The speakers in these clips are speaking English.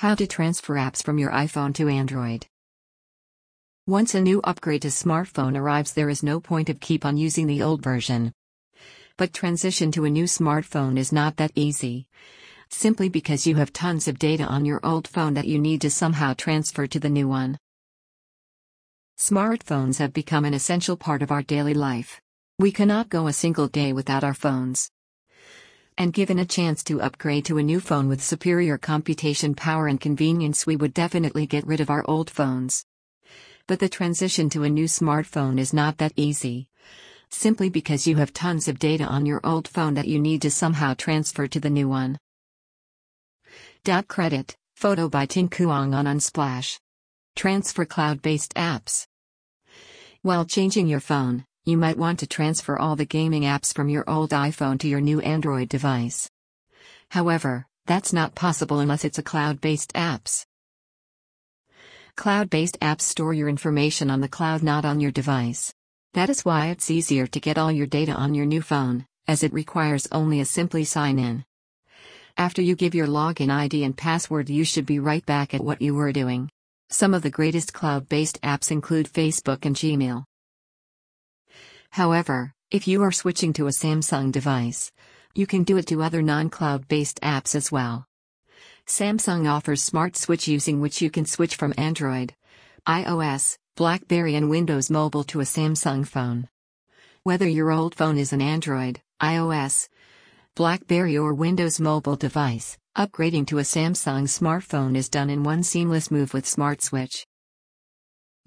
How to transfer apps from your iPhone to Android. Once a new upgrade to smartphone arrives, there is no point of keep on using the old version. But transition to a new smartphone is not that easy. Simply because you have tons of data on your old phone that you need to somehow transfer to the new one. Smartphones have become an essential part of our daily life. We cannot go a single day without our phones and given a chance to upgrade to a new phone with superior computation power and convenience, we would definitely get rid of our old phones. But the transition to a new smartphone is not that easy. Simply because you have tons of data on your old phone that you need to somehow transfer to the new one. Dot credit, photo by Tin Kuang on Unsplash. Transfer cloud based apps. While changing your phone, you might want to transfer all the gaming apps from your old iPhone to your new Android device. However, that's not possible unless it's a cloud based apps. Cloud based apps store your information on the cloud, not on your device. That is why it's easier to get all your data on your new phone, as it requires only a simply sign in. After you give your login ID and password, you should be right back at what you were doing. Some of the greatest cloud based apps include Facebook and Gmail. However, if you are switching to a Samsung device, you can do it to other non cloud based apps as well. Samsung offers Smart Switch using which you can switch from Android, iOS, Blackberry, and Windows Mobile to a Samsung phone. Whether your old phone is an Android, iOS, Blackberry, or Windows Mobile device, upgrading to a Samsung smartphone is done in one seamless move with Smart Switch.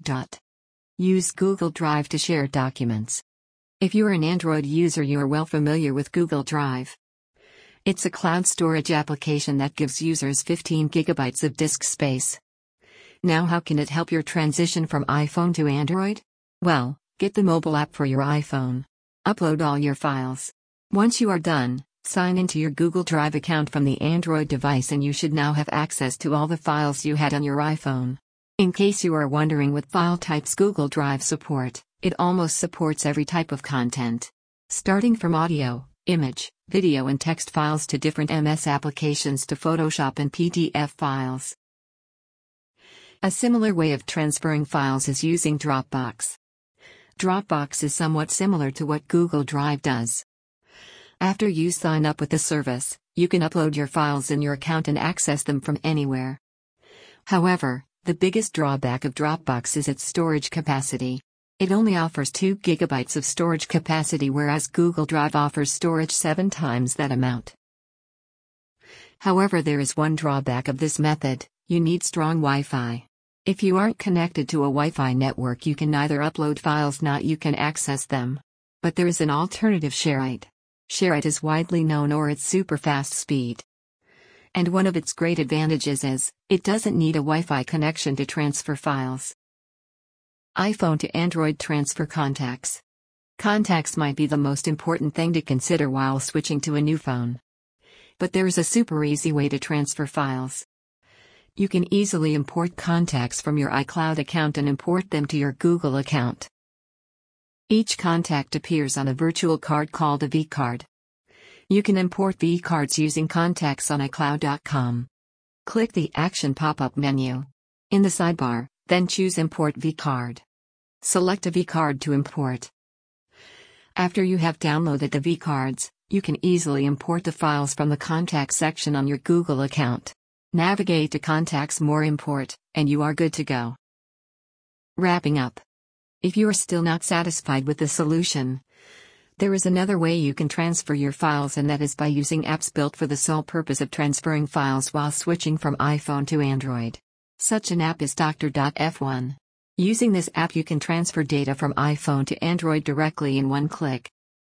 Dot. Use Google Drive to share documents. If you're an Android user, you are well familiar with Google Drive. It's a cloud storage application that gives users 15 gigabytes of disk space. Now, how can it help your transition from iPhone to Android? Well, get the mobile app for your iPhone. Upload all your files. Once you are done, sign into your Google Drive account from the Android device and you should now have access to all the files you had on your iPhone. In case you are wondering what file types Google Drive support, it almost supports every type of content. Starting from audio, image, video, and text files to different MS applications to Photoshop and PDF files. A similar way of transferring files is using Dropbox. Dropbox is somewhat similar to what Google Drive does. After you sign up with the service, you can upload your files in your account and access them from anywhere. However, the biggest drawback of Dropbox is its storage capacity. It only offers 2 GB of storage capacity whereas Google Drive offers storage 7 times that amount. However, there is one drawback of this method you need strong Wi Fi. If you aren't connected to a Wi Fi network, you can neither upload files nor you can access them. But there is an alternative ShareIt. ShareIt is widely known for its super fast speed. And one of its great advantages is, it doesn't need a Wi Fi connection to transfer files iPhone to Android transfer contacts. Contacts might be the most important thing to consider while switching to a new phone. But there is a super easy way to transfer files. You can easily import contacts from your iCloud account and import them to your Google account. Each contact appears on a virtual card called a vCard. You can import vCards using contacts on iCloud.com. Click the Action pop up menu. In the sidebar, then choose Import vCard. Select a vCard to import. After you have downloaded the vCards, you can easily import the files from the Contacts section on your Google account. Navigate to Contacts More Import, and you are good to go. Wrapping up. If you are still not satisfied with the solution, there is another way you can transfer your files, and that is by using apps built for the sole purpose of transferring files while switching from iPhone to Android. Such an app is Dr.Fone. Using this app, you can transfer data from iPhone to Android directly in one click.